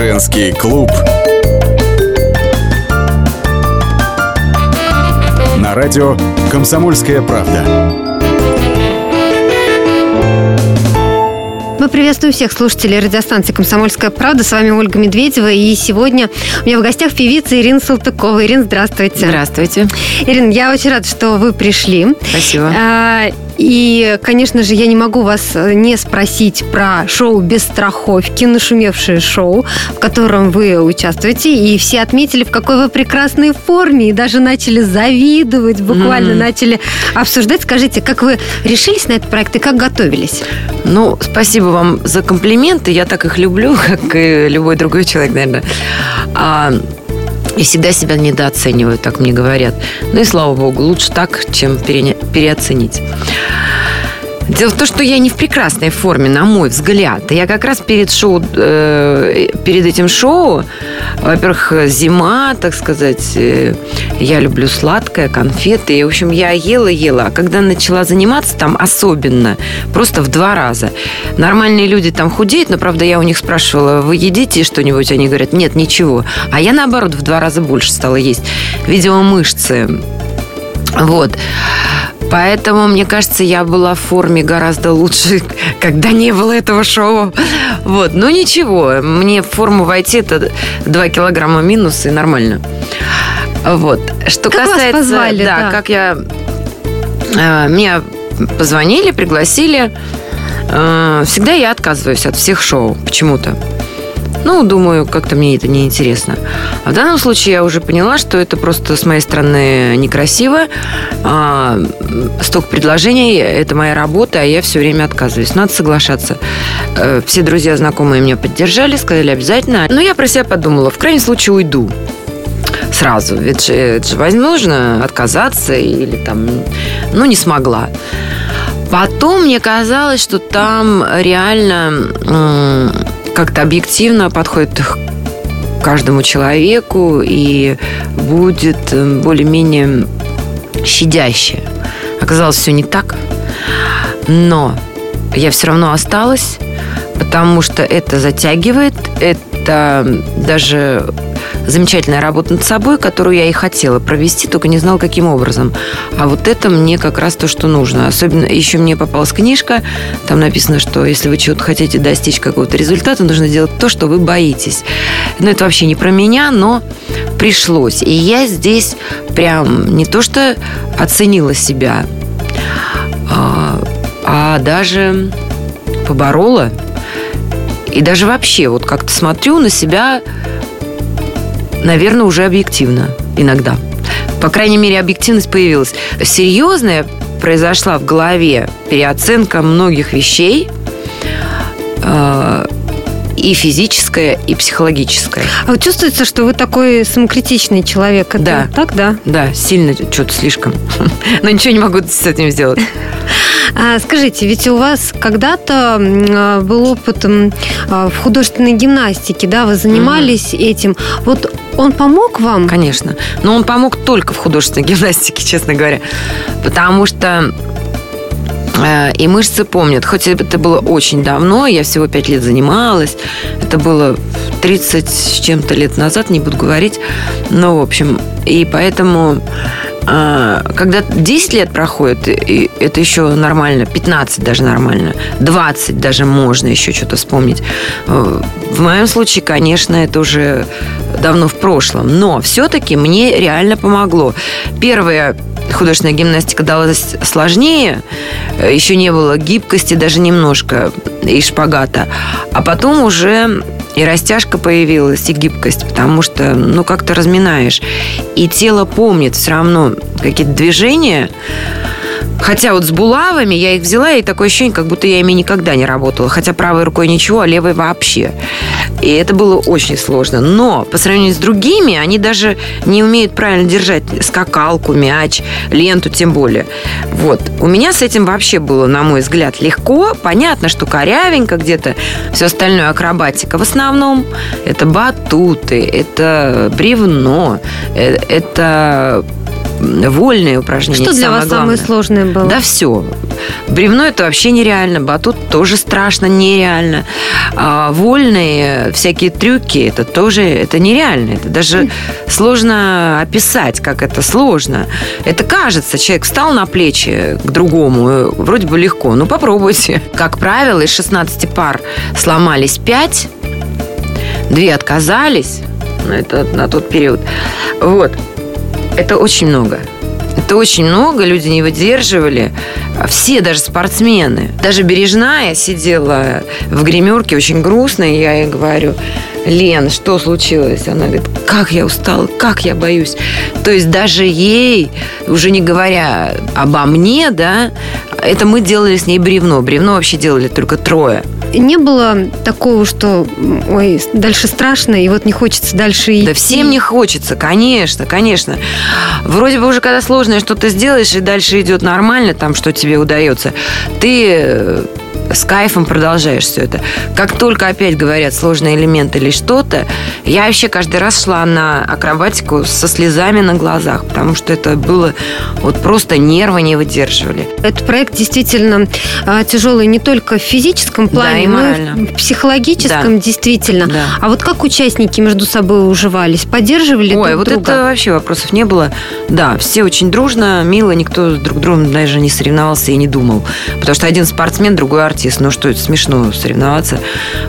Женский клуб. На радио «Комсомольская правда». Мы приветствуем всех слушателей радиостанции «Комсомольская правда». С вами Ольга Медведева. И сегодня у меня в гостях певица Ирина Салтыкова. Ирина, здравствуйте. Здравствуйте. Ирина, я очень рада, что вы пришли. Спасибо. И, конечно же, я не могу вас э, не спросить про шоу «Без страховки», нашумевшее шоу, в котором вы участвуете. И все отметили, в какой вы прекрасной форме. И даже начали завидовать, буквально mm-hmm. начали обсуждать. Скажите, как вы решились на этот проект и как готовились? Ну, спасибо вам за комплименты. Я так их люблю, как и любой другой человек, наверное. А, и всегда себя недооцениваю, так мне говорят. Ну и слава богу, лучше так, чем пере... переоценить. Дело в том, что я не в прекрасной форме, на мой взгляд. Я как раз перед шоу, э, перед этим шоу, во-первых, зима, так сказать, э, я люблю сладкое, конфеты. И, в общем, я ела-ела. А когда начала заниматься там особенно, просто в два раза. Нормальные люди там худеют, но, правда, я у них спрашивала, вы едите что-нибудь? Они говорят, нет, ничего. А я, наоборот, в два раза больше стала есть. Видимо, мышцы. Вот. Поэтому, мне кажется, я была в форме гораздо лучше, когда не было этого шоу. Вот. Но ничего, мне в форму войти это 2 килограмма минус и нормально. Вот. Что как касается... Вас позвали, да, да, как я... Э, меня позвонили, пригласили. Э, всегда я отказываюсь от всех шоу почему-то. Ну, думаю, как-то мне это не интересно. А в данном случае я уже поняла, что это просто с моей стороны некрасиво. А, столько предложений, это моя работа, а я все время отказываюсь. Надо соглашаться. Э, все друзья, знакомые меня поддержали, сказали обязательно. Но я про себя подумала, в крайнем случае уйду сразу. Ведь же, это же возможно отказаться или там, ну, не смогла. Потом мне казалось, что там реально как-то объективно подходит к каждому человеку и будет э, более-менее щадящее. Оказалось, все не так. Но я все равно осталась, потому что это затягивает, это даже замечательная работа над собой, которую я и хотела провести, только не знала, каким образом. А вот это мне как раз то, что нужно. Особенно еще мне попалась книжка, там написано, что если вы чего-то хотите достичь какого-то результата, нужно делать то, что вы боитесь. Ну, это вообще не про меня, но пришлось. И я здесь прям не то что оценила себя, а, а даже поборола. И даже вообще вот как-то смотрю на себя наверное, уже объективно иногда. По крайней мере, объективность появилась. Серьезная произошла в голове переоценка многих вещей, э, и физическое, и психологическое. А вот чувствуется, что вы такой самокритичный человек? Это да. Так, да? Да, сильно что-то слишком. Но ничего не могу с этим сделать. А, скажите, ведь у вас когда-то а, был опыт а, в художественной гимнастике, да, вы занимались mm этим. Вот он помог вам? Конечно. Но он помог только в художественной гимнастике, честно говоря. Потому что э, и мышцы помнят. Хоть это было очень давно, я всего пять лет занималась. Это было 30 с чем-то лет назад, не буду говорить. Но, в общем, и поэтому когда 10 лет проходит, и это еще нормально, 15 даже нормально, 20 даже можно еще что-то вспомнить. Э, в моем случае, конечно, это уже давно в прошлом, но все-таки мне реально помогло. Первая художественная гимнастика далась сложнее, э, еще не было гибкости даже немножко и шпагата, а потом уже и растяжка появилась, и гибкость, потому что, ну, как-то разминаешь. И тело помнит все равно какие-то движения, Хотя вот с булавами я их взяла, и такое ощущение, как будто я ими никогда не работала. Хотя правой рукой ничего, а левой вообще. И это было очень сложно. Но по сравнению с другими, они даже не умеют правильно держать скакалку, мяч, ленту тем более. Вот. У меня с этим вообще было, на мой взгляд, легко. Понятно, что корявенько где-то. Все остальное акробатика. В основном это батуты, это бревно, э, это вольные упражнения. Что для вас главное. самое сложное было? Да все. Бревно это вообще нереально, батут тоже страшно, нереально. А вольные всякие трюки, это тоже это нереально. Это даже сложно описать, как это сложно. Это кажется, человек встал на плечи к другому, э, вроде бы легко. Ну, попробуйте. Как правило, из 16 пар сломались 5, две отказались на, это, на тот период. Вот. Это очень много. Это очень много, люди не выдерживали. Все, даже спортсмены. Даже Бережная сидела в гримерке очень грустно, и я ей говорю, Лен, что случилось? Она говорит, как я устала, как я боюсь. То есть даже ей, уже не говоря обо мне, да, это мы делали с ней бревно. Бревно вообще делали только трое. Не было такого, что ой, дальше страшно, и вот не хочется дальше идти. Да всем не хочется, конечно, конечно. Вроде бы уже когда сложное что-то сделаешь, и дальше идет нормально, там, что тебе удается, ты э, с кайфом продолжаешь все это. Как только опять говорят сложный элемент или что-то, я вообще каждый раз шла на акробатику со слезами на глазах, потому что это было вот просто нервы не выдерживали. Этот проект действительно а, тяжелый не только в физическом плане, и но и в психологическом Да. действительно. Да. А вот как участники между собой уживались? Поддерживали Ой, друг вот друга? это вообще вопросов не было. Да, все очень дружно, мило, никто друг другом даже не соревновался и не думал. Потому что один спортсмен, другой артист. Ну что, это смешно соревноваться.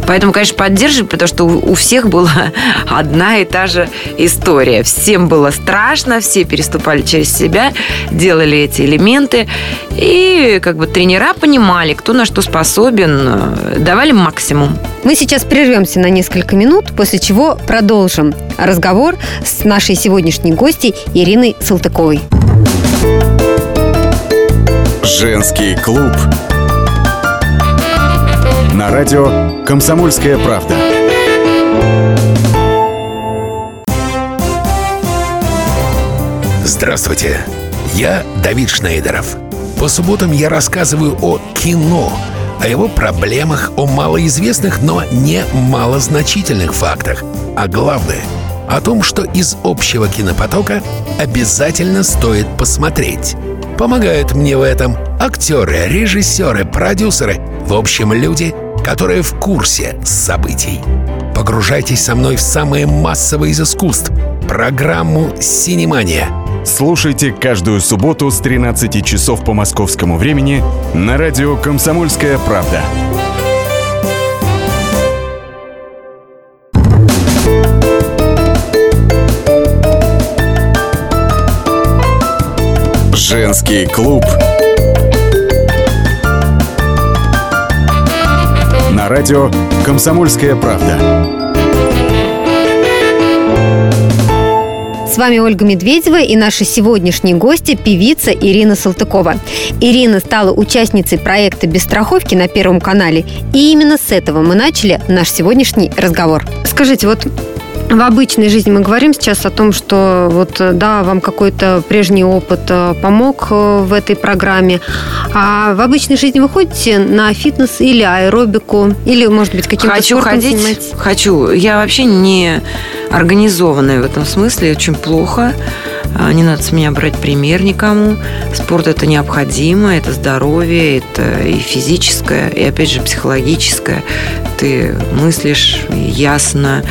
Поэтому, конечно, поддерживали, потому что у у всех была одна и та же история. Всем было страшно, все переступали через себя, делали эти элементы. И как бы тренера понимали, кто на что способен, давали максимум. Мы сейчас прервемся на несколько минут, после чего продолжим разговор с нашей сегодняшней гостьей Ириной Салтыковой. Женский клуб. На радио «Комсомольская правда». Здравствуйте, я Давид Шнейдеров. По субботам я рассказываю о кино, о его проблемах, о малоизвестных, но не малозначительных фактах. А главное, о том, что из общего кинопотока обязательно стоит посмотреть. Помогают мне в этом актеры, режиссеры, продюсеры, в общем, люди, которые в курсе событий. Погружайтесь со мной в самое массовое из искусств – программу «Синемания». Слушайте каждую субботу с 13 часов по московскому времени на радио «Комсомольская правда». Женский клуб. Радио «Комсомольская правда». С вами Ольга Медведева и наши сегодняшние гости – певица Ирина Салтыкова. Ирина стала участницей проекта «Без страховки» на Первом канале. И именно с этого мы начали наш сегодняшний разговор. Скажите, вот в обычной жизни мы говорим сейчас о том, что вот э, да, вам какой-то прежний опыт э, помог э, в этой программе, а в обычной жизни вы ходите на фитнес или аэробику, или, может быть, каким-то Хочу спортом ходить, занимаетесь? хочу. Я вообще не организованная в этом смысле, очень плохо. А, Не надо с меня брать пример никому. Спорт это необходимо, это здоровье, это и физическое, и опять же психологическое. Ты мыслишь ясно,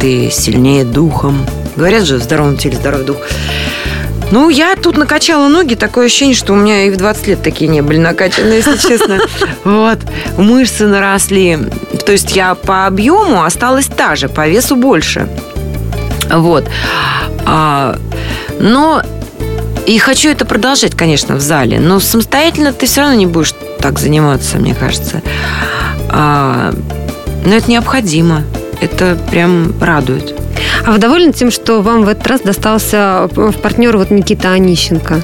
ты сильнее духом. Говорят же, в здоровом теле здоровый дух. Ну, я тут накачала ноги, такое ощущение, что у меня и в 20 лет такие не были накачаны, если честно. Вот, мышцы наросли. То есть я по объему осталась та же, по весу больше. Вот. А, но и хочу это продолжать, конечно, в зале. Но самостоятельно ты все равно не будешь так заниматься, мне кажется. А, но это необходимо. Это прям радует. А вы довольны тем, что вам в этот раз достался в партнер вот Никита Онищенко?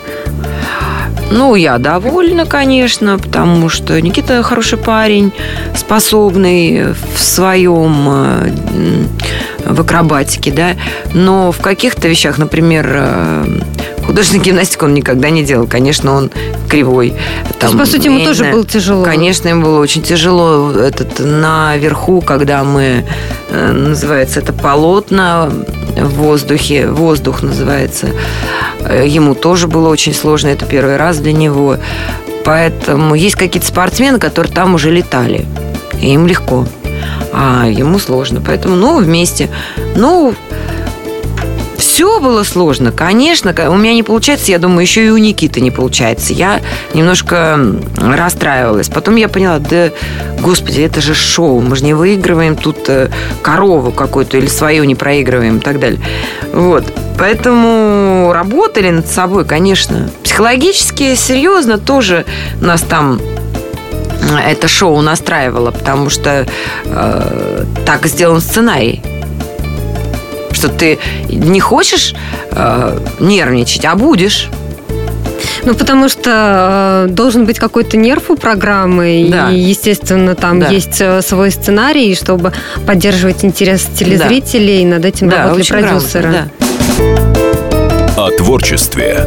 Ну, я довольна, конечно, потому что Никита хороший парень, способный в своем э, в акробатике, да, но в каких-то вещах, например, э, художественную гимнастику он никогда не делал. Конечно, он кривой. То есть, по сути, ему тоже было тяжело. Конечно, ему было очень тяжело. Этот наверху, когда мы э, называется это полотна в воздухе, воздух называется. Э, ему тоже было очень сложно, это первый раз для него. Поэтому есть какие-то спортсмены, которые там уже летали. И им легко. А ему сложно. Поэтому, ну, вместе. Ну, все было сложно, конечно. У меня не получается, я думаю, еще и у Никиты не получается. Я немножко расстраивалась. Потом я поняла, да, господи, это же шоу. Мы же не выигрываем тут э, корову какую-то или свою не проигрываем и так далее. Вот. Поэтому работали над собой, конечно. Психологически, серьезно тоже нас там э, это шоу настраивало, потому что э, так сделан сценарий что ты не хочешь э, нервничать, а будешь. Ну, потому что э, должен быть какой-то нерв у программы, да. и, естественно, там да. есть э, свой сценарий, чтобы поддерживать интерес телезрителей, да. и над этим да, работали продюсеры. Грамотно, да. О творчестве.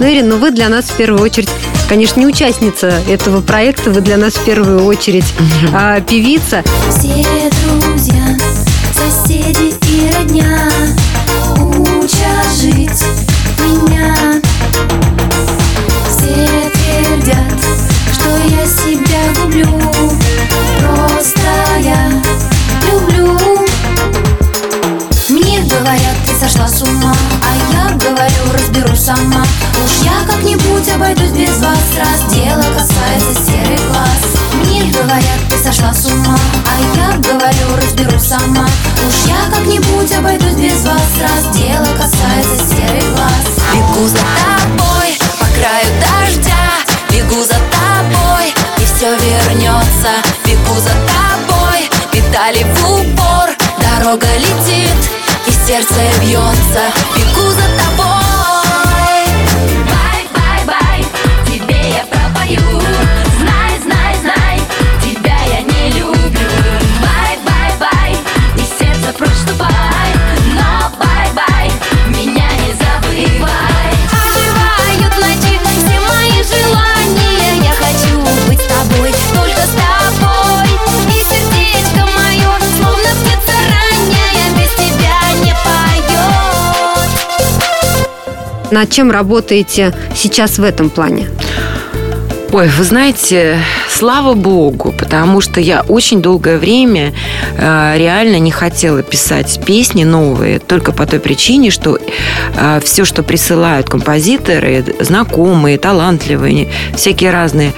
Ну, Ирина, ну вы для нас в первую очередь конечно, не участница этого проекта, вы для нас в первую очередь а, певица. Все друзья соседи и родня Учат жить меня Все твердят, что я себя гублю Просто я люблю. Мне говорят, ты сошла с ума А я говорю, разберусь сама. Уж я как-нибудь обойдусь без вас Раз дело касается серых глаз Мне говорят, ты сошла с ума А я сама. Уж я как-нибудь обойдусь без вас Раз дело касается серых глаз. Бегу за тобой по краю дождя Бегу за тобой и все вернется Бегу за тобой, педали в упор Дорога летит и сердце бьется Бегу за тобой Над чем работаете сейчас в этом плане? Ой, вы знаете, слава богу, потому что я очень долгое время э, реально не хотела писать песни новые, только по той причине, что э, все, что присылают композиторы, знакомые, талантливые, всякие разные,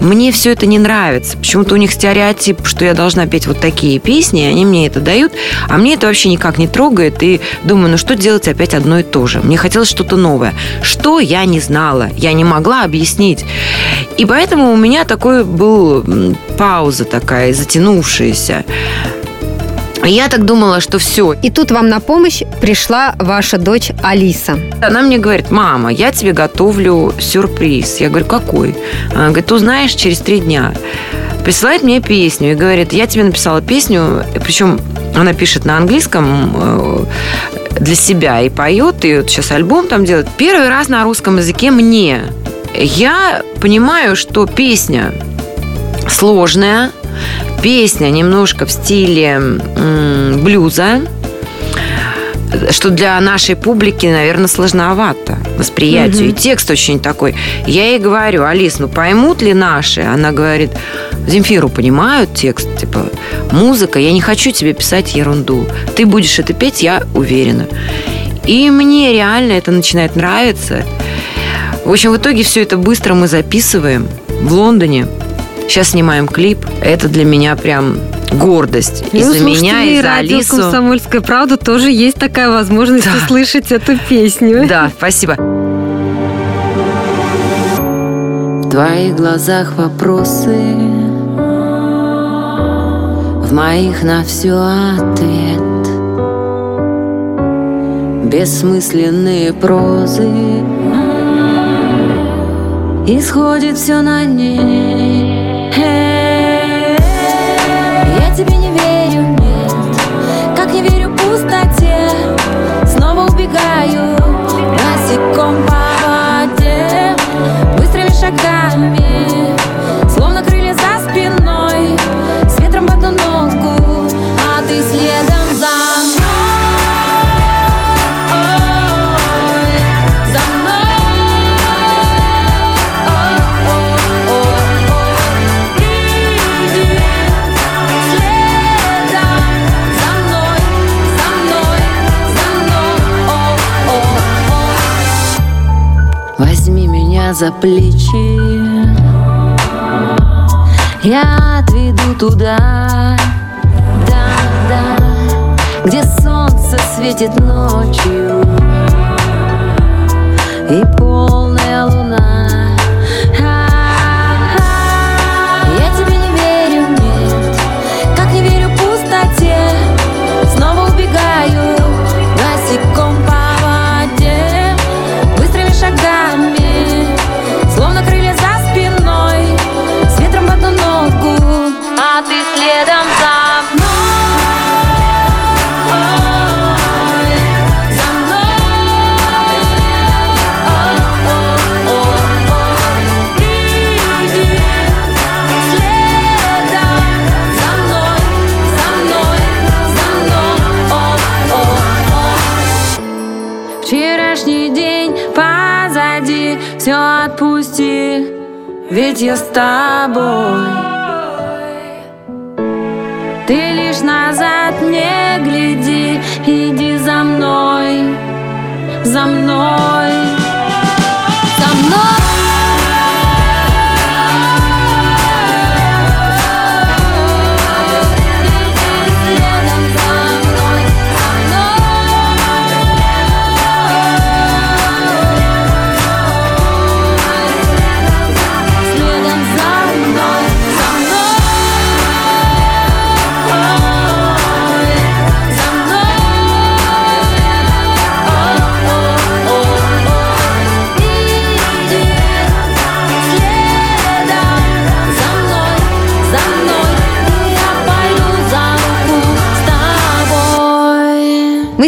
мне все это не нравится. Почему-то у них стереотип, что я должна петь вот такие песни, они мне это дают, а мне это вообще никак не трогает, и думаю, ну что делать опять одно и то же. Мне хотелось что-то новое. Что я не знала, я не могла объяснить. И поэтому у меня такой был пауза такая, затянувшаяся. Я так думала, что все. И тут вам на помощь пришла ваша дочь Алиса. Она мне говорит, мама, я тебе готовлю сюрприз. Я говорю, какой? Она говорит, узнаешь через три дня. Присылает мне песню и говорит, я тебе написала песню, причем она пишет на английском э, для себя и поет, и вот сейчас альбом там делает. Первый раз на русском языке мне я понимаю, что песня сложная, песня немножко в стиле блюза, что для нашей публики, наверное, сложновато восприятию. Mm-hmm. И текст очень такой. Я ей говорю, Алис, ну поймут ли наши? Она говорит, Земфиру понимают текст, типа, музыка, я не хочу тебе писать ерунду. Ты будешь это петь, я уверена. И мне реально это начинает нравиться. В общем, в итоге все это быстро мы записываем в Лондоне. Сейчас снимаем клип. Это для меня прям гордость. И ну, за меня, и за Алису. «Комсомольская правда» тоже есть такая возможность да. услышать эту песню. Да, спасибо. В твоих глазах вопросы В моих на все ответ Бессмысленные прозы Исходит все на ней тебе не верю, нет. Как не верю пустоте Снова убегаю за плечи. Я отведу туда. Да, да Где солнце светит ночью все отпусти, ведь я с тобой. Ты лишь назад не гляди, иди за мной, за мной,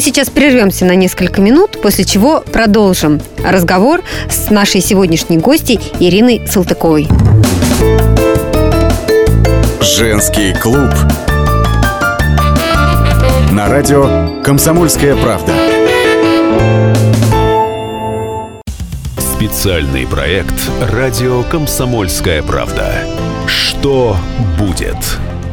сейчас прервемся на несколько минут, после чего продолжим разговор с нашей сегодняшней гостьей Ириной Салтыковой. Женский клуб. На радио «Комсомольская правда». Специальный проект «Радио Комсомольская правда». Что будет?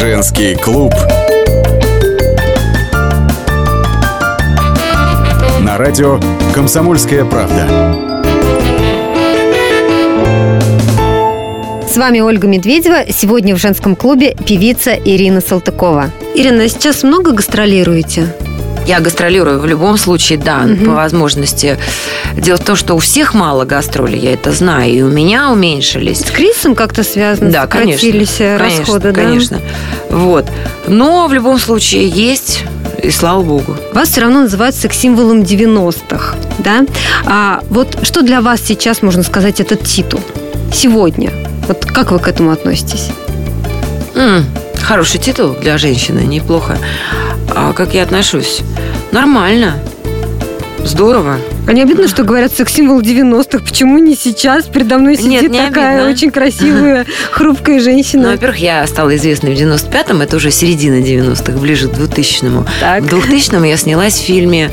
Женский клуб. На радио «Комсомольская правда». С вами Ольга Медведева. Сегодня в женском клубе певица Ирина Салтыкова. Ирина, а сейчас много гастролируете? Я гастролирую в любом случае, да, по возможности. Дело в том, что у всех мало гастролей, я это знаю, и у меня уменьшились. С кризисом как-то связано? Да, конечно. Сократились э, Конечно, расходы, да? Конечно. Вот. Но в любом случае есть, и слава богу. Вас все равно называют секс-символом 90-х, да? А вот что для вас сейчас, можно сказать, этот титул? Сегодня. Вот как вы к этому относитесь? М, хороший титул для женщины, неплохо. А как я отношусь? Нормально. Здорово. А не обидно, что говорят секс-символ 90-х? Почему не сейчас? Передо мной сидит Нет, не такая обидно. очень красивая, хрупкая Ну, женщина. во-первых, я стала известной в 95-м, это уже середина 90-х, ближе к 2000-му. Так. В 2000-м я снялась в фильме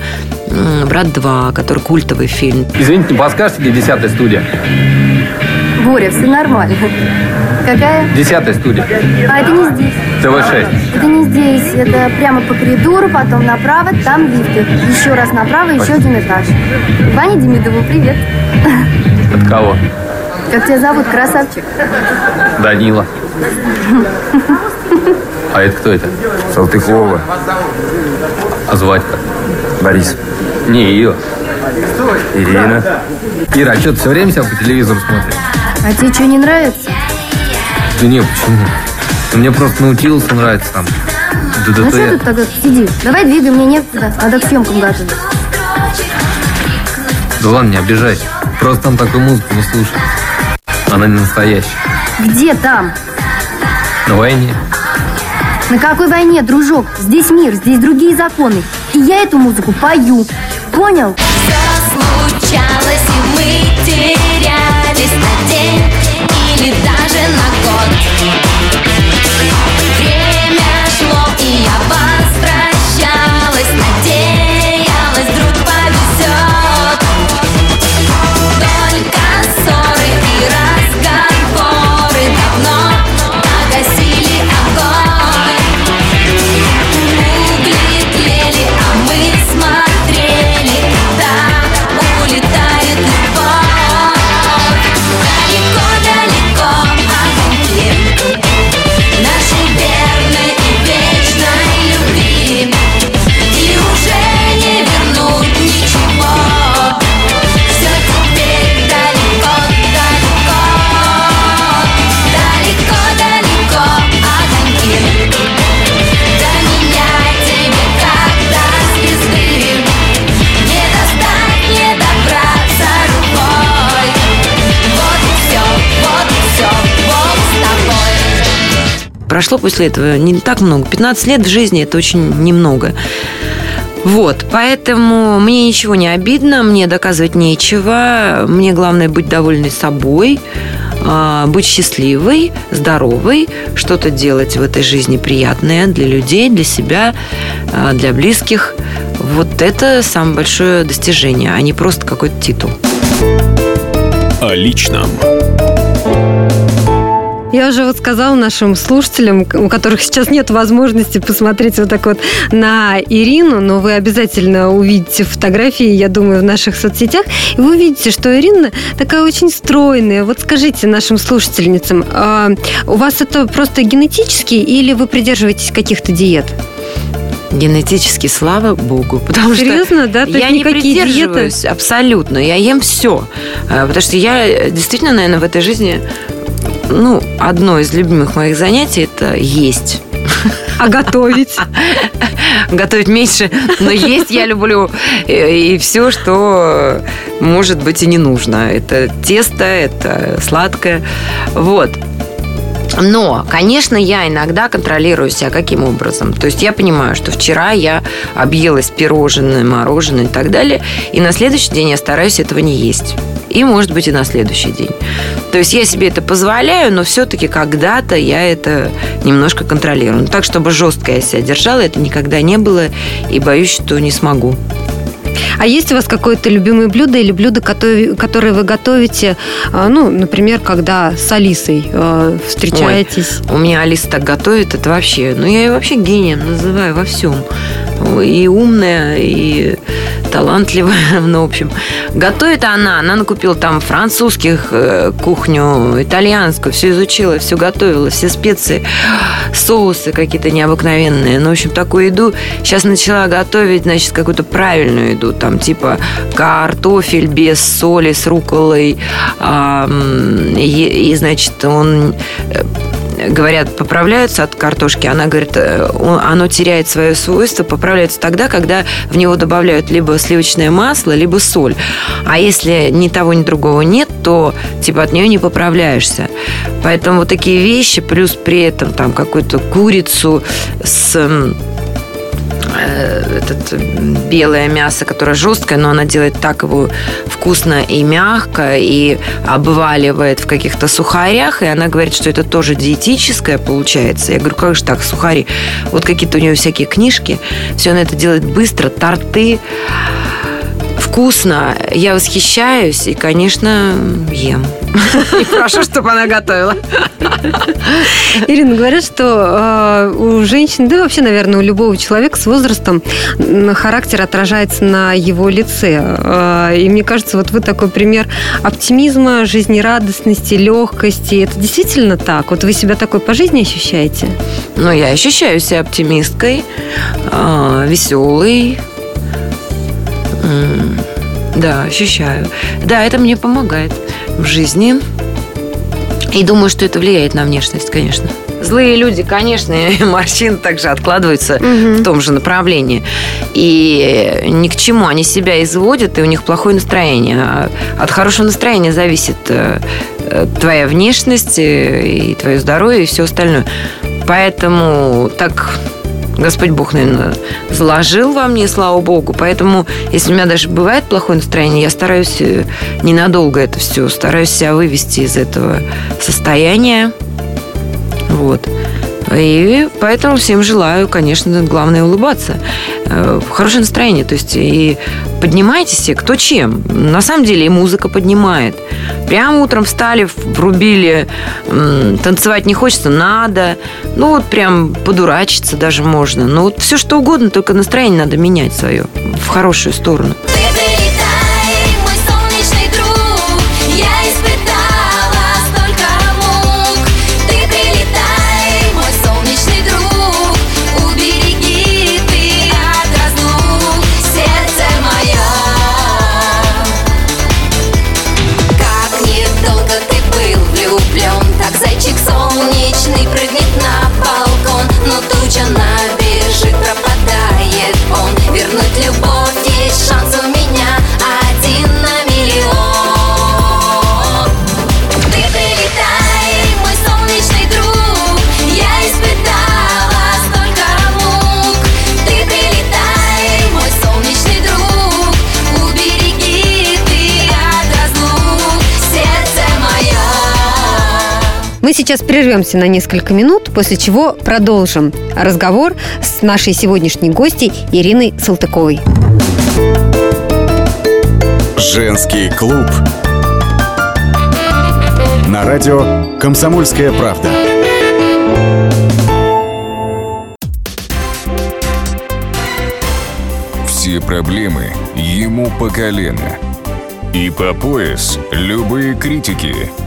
«Брат 2», который культовый фильм. Извините, не подскажете, где десятая студия? Боря, все нормально. Какая? Десятая студия. А это не здесь. ТВ-6. Это не здесь. Это прямо по коридору, потом направо, там лифты. Еще раз направо, еще один этаж. Ваня Демидову, привет. От кого? Как тебя зовут, красавчик? Данила. А это кто это? Салтыкова, А звать как? Борис, Не ее. Ирина. Ира, а что ты все время себя по телевизору смотришь? А тебе что, не нравится? Да не, почему? Мне просто научился нравится там. Ну что ты ДДТ. тогда сидишь? Давай двигай, мне некогда. Надо к съемкам готовить. Да ладно, не обижайся. Просто там такую музыку не слушай. Она не настоящая. Где там? На войне. На какой войне, дружок? Здесь мир, здесь другие законы. И я эту музыку пою. Понял? Все случалось, и мы терялись на день или даже на год. Прошло после этого не так много. 15 лет в жизни – это очень немного. Вот, поэтому мне ничего не обидно, мне доказывать нечего. Мне главное быть довольной собой, а, быть счастливой, здоровой, что-то делать в этой жизни приятное для людей, для себя, а, для близких. Вот это самое большое достижение, а не просто какой-то титул. О личном Я уже вот сказала нашим слушателям, у которых сейчас нет возможности посмотреть вот так вот на Ирину, но вы обязательно увидите фотографии, я думаю, в наших соцсетях, и вы увидите, что Ирина такая очень стройная. Вот скажите нашим слушательницам, а у вас это просто генетически или вы придерживаетесь каких-то диет? Генетически, слава богу. Потому Серьезно, что да? То есть я не никакие диеты? придерживаюсь абсолютно. Я ем все. Потому что я действительно, наверное, в этой жизни ну, одно из любимых моих занятий это есть. А готовить? Готовить меньше, но есть я люблю. И, и все, что может быть и не нужно. Это тесто, это сладкое. Вот. Но, конечно, я иногда контролирую себя каким образом. То есть я понимаю, что вчера я объелась пирожное, мороженое и так далее, и на следующий день я стараюсь этого не есть. И, может быть, и на следующий день. То есть я себе это позволяю, но все-таки когда-то я это немножко контролирую. Но так, чтобы жестко я себя держала, это никогда не было, и боюсь, что не смогу. А есть у вас какое-то любимое блюдо или блюдо, которое, вы готовите, а, ну, например, когда с Алисой э, встречаетесь? Ой, у меня Алиса так готовит, это вообще... Ну, я ее вообще гением называю во всем. И умная, и талантливая, ну, в общем. Готовит она, она накупила там французских э, кухню, итальянскую, все изучила, все готовила, все специи, соусы какие-то необыкновенные. Ну, в общем, такую еду сейчас начала готовить, значит, какую-то правильную еду, там, типа картофель без соли, с руколой, и, и значит, он говорят, поправляются от картошки, она говорит, оно теряет свое свойство, поправляется тогда, когда в него добавляют либо сливочное масло, либо соль. А если ни того, ни другого нет, то типа от нее не поправляешься. Поэтому вот такие вещи, плюс при этом там какую-то курицу с этот белое мясо, которое жесткое, но она делает так его вкусно и мягко, и обваливает в каких-то сухарях, и она говорит, что это тоже диетическое получается. Я говорю, как же так, сухари? Вот какие-то у нее всякие книжки, все она это делает быстро, торты, вкусно, я восхищаюсь и, конечно, ем. И прошу, чтобы она готовила. Ирина, говорят, что э, у женщин, да и вообще, наверное, у любого человека с возрастом характер отражается на его лице. Э, и мне кажется, вот вы такой пример оптимизма, жизнерадостности, легкости. Это действительно так? Вот вы себя такой по жизни ощущаете? Ну, я ощущаю себя оптимисткой, э, веселой, да, ощущаю. Да, это мне помогает в жизни. И думаю, что это влияет на внешность, конечно. Злые люди, конечно, морщины также откладываются угу. в том же направлении. И ни к чему они себя изводят, и у них плохое настроение. А от хорошего настроения зависит твоя внешность и твое здоровье и все остальное. Поэтому так Господь Бог, наверное, заложил во мне, слава Богу. Поэтому, если у меня даже бывает плохое настроение, я стараюсь э, ненадолго это все, стараюсь себя вывести из этого состояния. Вот. И поэтому всем желаю, конечно, главное улыбаться. Э, Хорошее настроение, то есть и поднимайтесь все, кто чем. На самом деле и музыка поднимает. Прямо утром встали, врубили, танцевать не хочется, надо. Ну вот прям подурачиться даже можно. Ну вот все что угодно, только настроение надо менять свое в хорошую сторону. Сейчас прервемся на несколько минут, после чего продолжим разговор с нашей сегодняшней гостьей Ириной Салтыковой. Женский клуб. На радио «Комсомольская правда». Все проблемы ему по колено. И по пояс любые критики.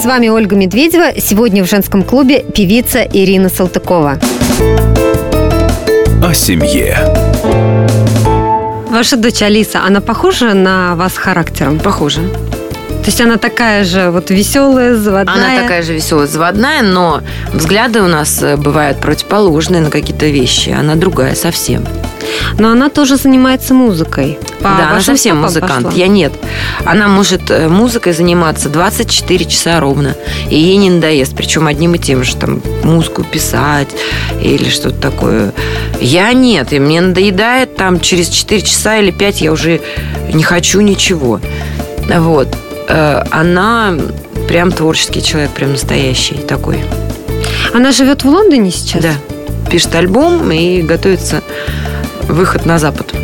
С вами Ольга Медведева. Сегодня в женском клубе певица Ирина Салтыкова. О семье. Ваша дочь Алиса, она похожа на вас характером? Похоже. То есть она такая же вот веселая, заводная? Она такая же веселая, заводная, но взгляды у нас э, бывают противоположные на какие-то вещи. Она другая совсем. Но она тоже занимается музыкой. По да, она совсем музыкант. пошла. Я нет. Она может э, музыкой заниматься 24 часа ровно. И ей не надоест. Причем одним и тем же. Там музыку писать или что-то такое. Я нет. И мне надоедает там через 4 часа или 5 я уже не хочу ничего. Вот. Э, Она прям творческий человек, прям настоящий такой. Она живет в Лондоне сейчас? Да. Пишет альбом и готовится выход на Запад.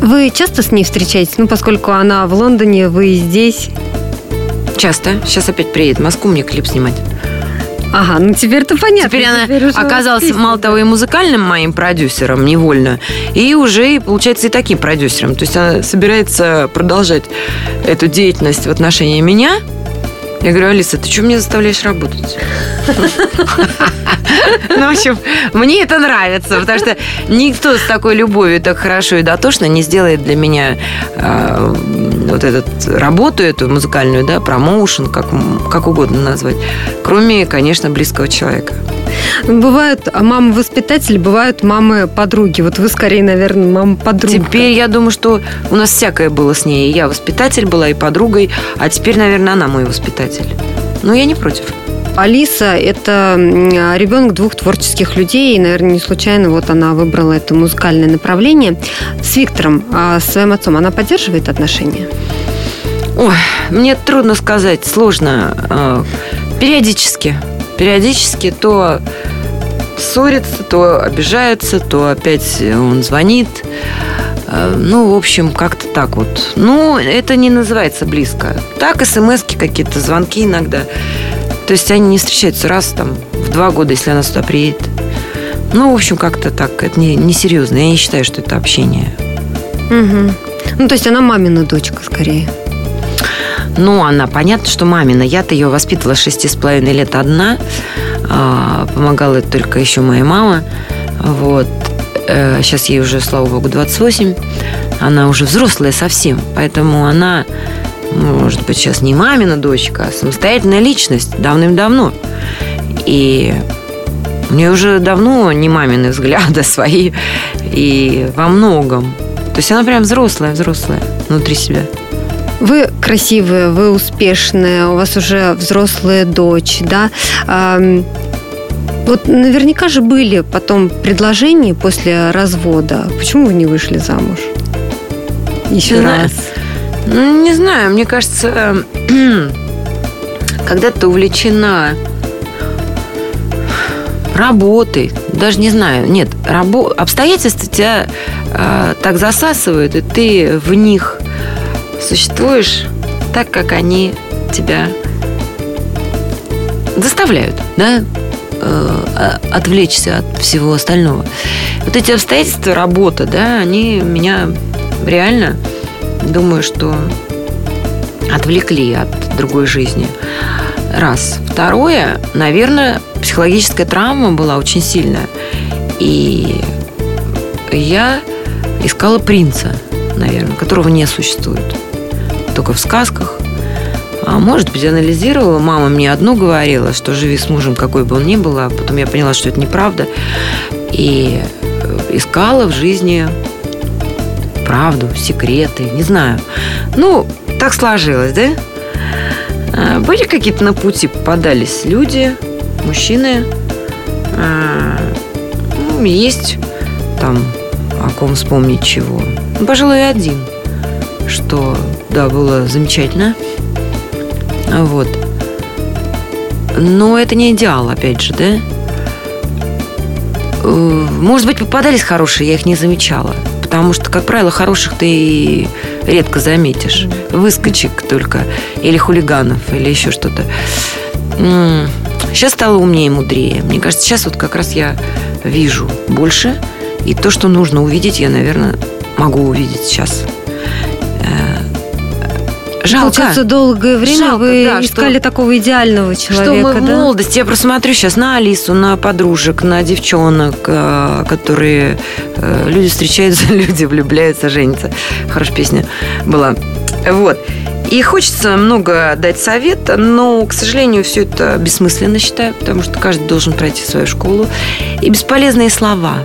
Вы часто с ней встречаетесь? Ну, поскольку она в Лондоне, вы здесь. Часто. Сейчас опять приедет в Москву мне клип снимать. Ага, ну теперь-то понятно. Теперь она уже оказалась, песня. мало того, и музыкальным моим продюсером невольно, и уже, получается, и таким продюсером. То есть она собирается продолжать эту деятельность в отношении меня. Я говорю, Алиса, ты что меня заставляешь работать? Ну, в общем, мне это нравится, потому что никто с такой любовью так хорошо и дотошно не сделает для меня э, вот эту работу, эту музыкальную, да, промоушен, как, как угодно назвать, кроме, конечно, близкого человека. Бывают мамы-воспитатели, бывают мамы-подруги. Вот вы скорее, наверное, мама-подруга. Теперь я думаю, что у нас всякое было с ней. Я воспитатель была и подругой, а теперь, наверное, она мой воспитатель. Но я не против. Алиса – это ребенок двух творческих людей, и, наверное, не случайно вот она выбрала это музыкальное направление. С Виктором, а, с своим отцом, она поддерживает отношения? Ой, мне трудно сказать, сложно. Э, Периодически. Периодически то ссорится, то обижается, то опять он звонит. Э, Ну, в общем, как-то так вот. Ну, это не называется близко. Так, смс какие-то, звонки иногда. То есть они не встречаются раз там в два года, если она сюда приедет. Ну, в общем, как-то так. Это не, не серьезно. Я не считаю, что это общение. Мгм. Ну, то есть она мамина дочка скорее. Ну, она, понятно, что мамина. Я-то ее воспитывала шести с половиной лет одна. А, Помогала только еще моя мама. Вот. Э, Сейчас ей уже, слава богу, 28. Она уже взрослая совсем. Поэтому она, может быть, сейчас не мамина дочка, а самостоятельная личность давным-давно. И у нее уже давно не мамины взгляды свои. И во многом. То есть она прям взрослая, взрослая внутри себя. Вы красивые, вы успешные, у вас уже взрослая дочь, да? Вот наверняка же были потом предложения после развода. Почему вы не вышли замуж? Еще Не раз. знаю. Ну, не знаю, мне кажется, когда ты увлечена работой, даже не знаю, нет, рабо- обстоятельства тебя э, так засасывают, и ты в них существуешь так, как они тебя заставляют, да, э, а- отвлечься от всего остального. Вот эти обстоятельства, работа, да, они меня реально, думаю, что отвлекли от другой жизни. Раз. Второе, наверное, психологическая травма была очень сильная. И я искала принца, наверное, которого не существует. Только в сказках. А может быть, анализировала. Мама мне одно говорила, что живи с мужем, какой бы он ни был, а потом я поняла, что это неправда. И э, искала в жизни правду, секреты, не знаю. Ну, так сложилось, да? А, Были какие-то на пути, попадались люди, мужчины. А, ну, Есть там о ком вспомнить чего. Ну, пожалуй, один. Что, да, было замечательно. Вот. Но это не идеал, опять же, да? Э, Может быть, попадались хорошие, я их не замечала. Потому что, как правило, хороших ты редко заметишь. Выскочек только. Или хулиганов, или еще что-то. Сейчас стало умнее и мудрее. Мне кажется, сейчас вот как раз я вижу больше. И то, что нужно увидеть, я, наверное, могу увидеть сейчас. Э, Жалко. Получается, долгое время Жалко, вы да, что- искали такого идеального человека, Что мы в да? молодости, я просто смотрю сейчас на Алису, на подружек, на девчонок, э, которые э, люди встречаются, люди влюбляются, женятся. Хорошая песня была. Вот. И хочется много дать совета, но, к сожалению, все это бессмысленно считаю, потому что каждый должен пройти свою школу. И бесполезные слова.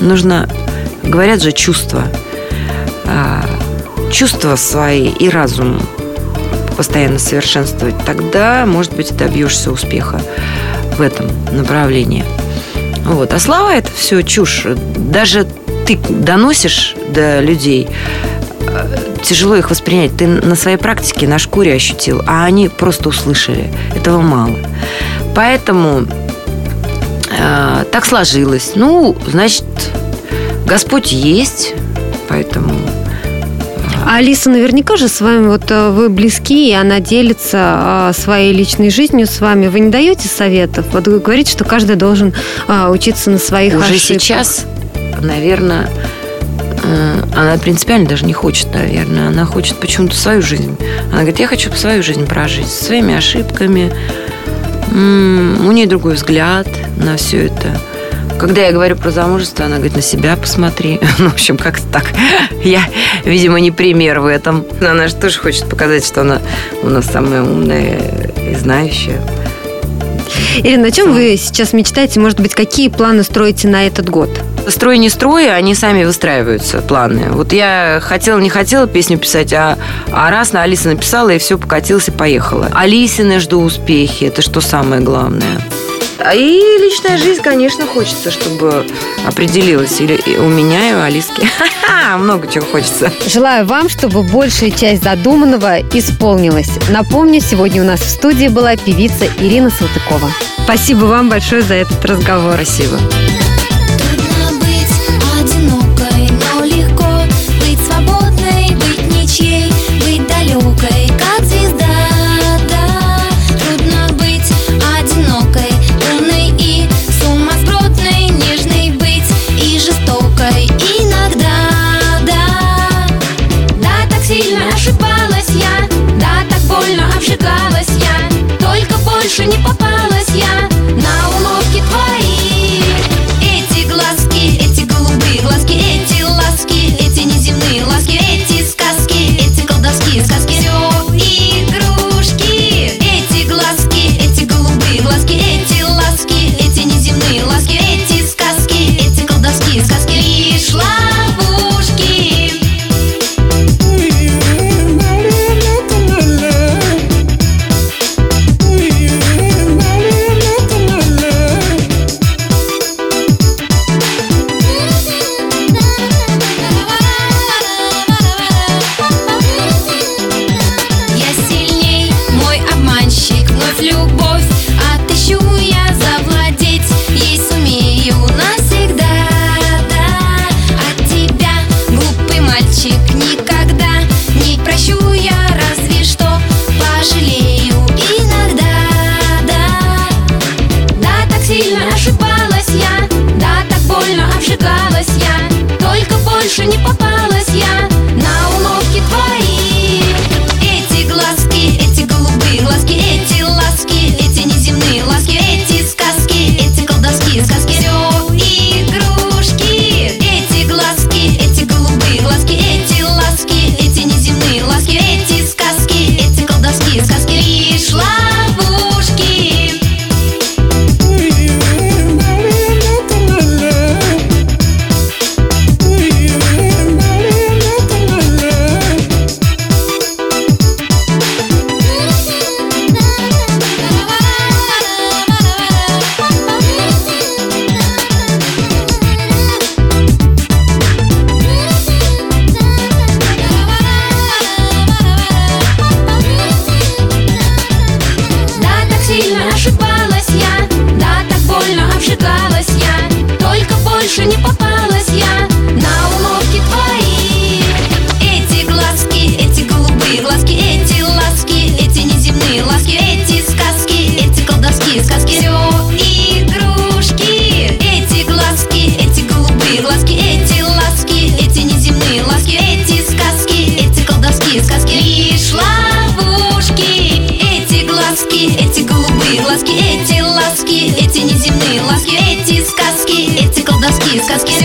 Нужно, говорят же, чувства. А, Чувства свои и разум постоянно совершенствовать, тогда, может быть, добьешься успеха в этом направлении. Вот. А слова это все чушь. Даже ты доносишь до людей, э, тяжело их воспринять. Ты на своей практике, на шкуре ощутил, а они просто услышали. Этого мало. Поэтому э, так сложилось. Ну, значит, Господь есть, поэтому А Алиса наверняка же с вами, вот э, вы близки, и она делится э, своей личной жизнью с вами. Вы не даете советов? Вот вы говорите, что каждый должен э, учиться на своих уже ошибках. сейчас, наверное, э, она принципиально даже не хочет, наверное. Она хочет почему-то свою жизнь. Она говорит, я хочу свою жизнь прожить со своими ошибками. У нее другой взгляд на все это. Когда я говорю про замужество, она говорит, на себя посмотри. Ну, в общем, как-то так. Я, видимо, не пример в этом. Но она же тоже хочет показать, что она у нас самая умная и знающая. Ирина, о чем вы сейчас мечтаете? Может быть, какие планы строите на этот год? Строй не строй, они сами выстраиваются, планы. Вот я хотела, не хотела песню писать, а, а раз на Алиса написала, и все, покатилась и поехала. Алисины жду успехи, это что самое главное. А, и личная жизнь, конечно, хочется, чтобы определилась или у меня, и у Алиски. Много чего хочется. Желаю вам, чтобы большая часть задуманного исполнилась. Напомню, сегодня у нас в студии была певица Ирина Салтыкова. Спасибо вам большое за этот разговор. Спасибо. не потом. доски сказки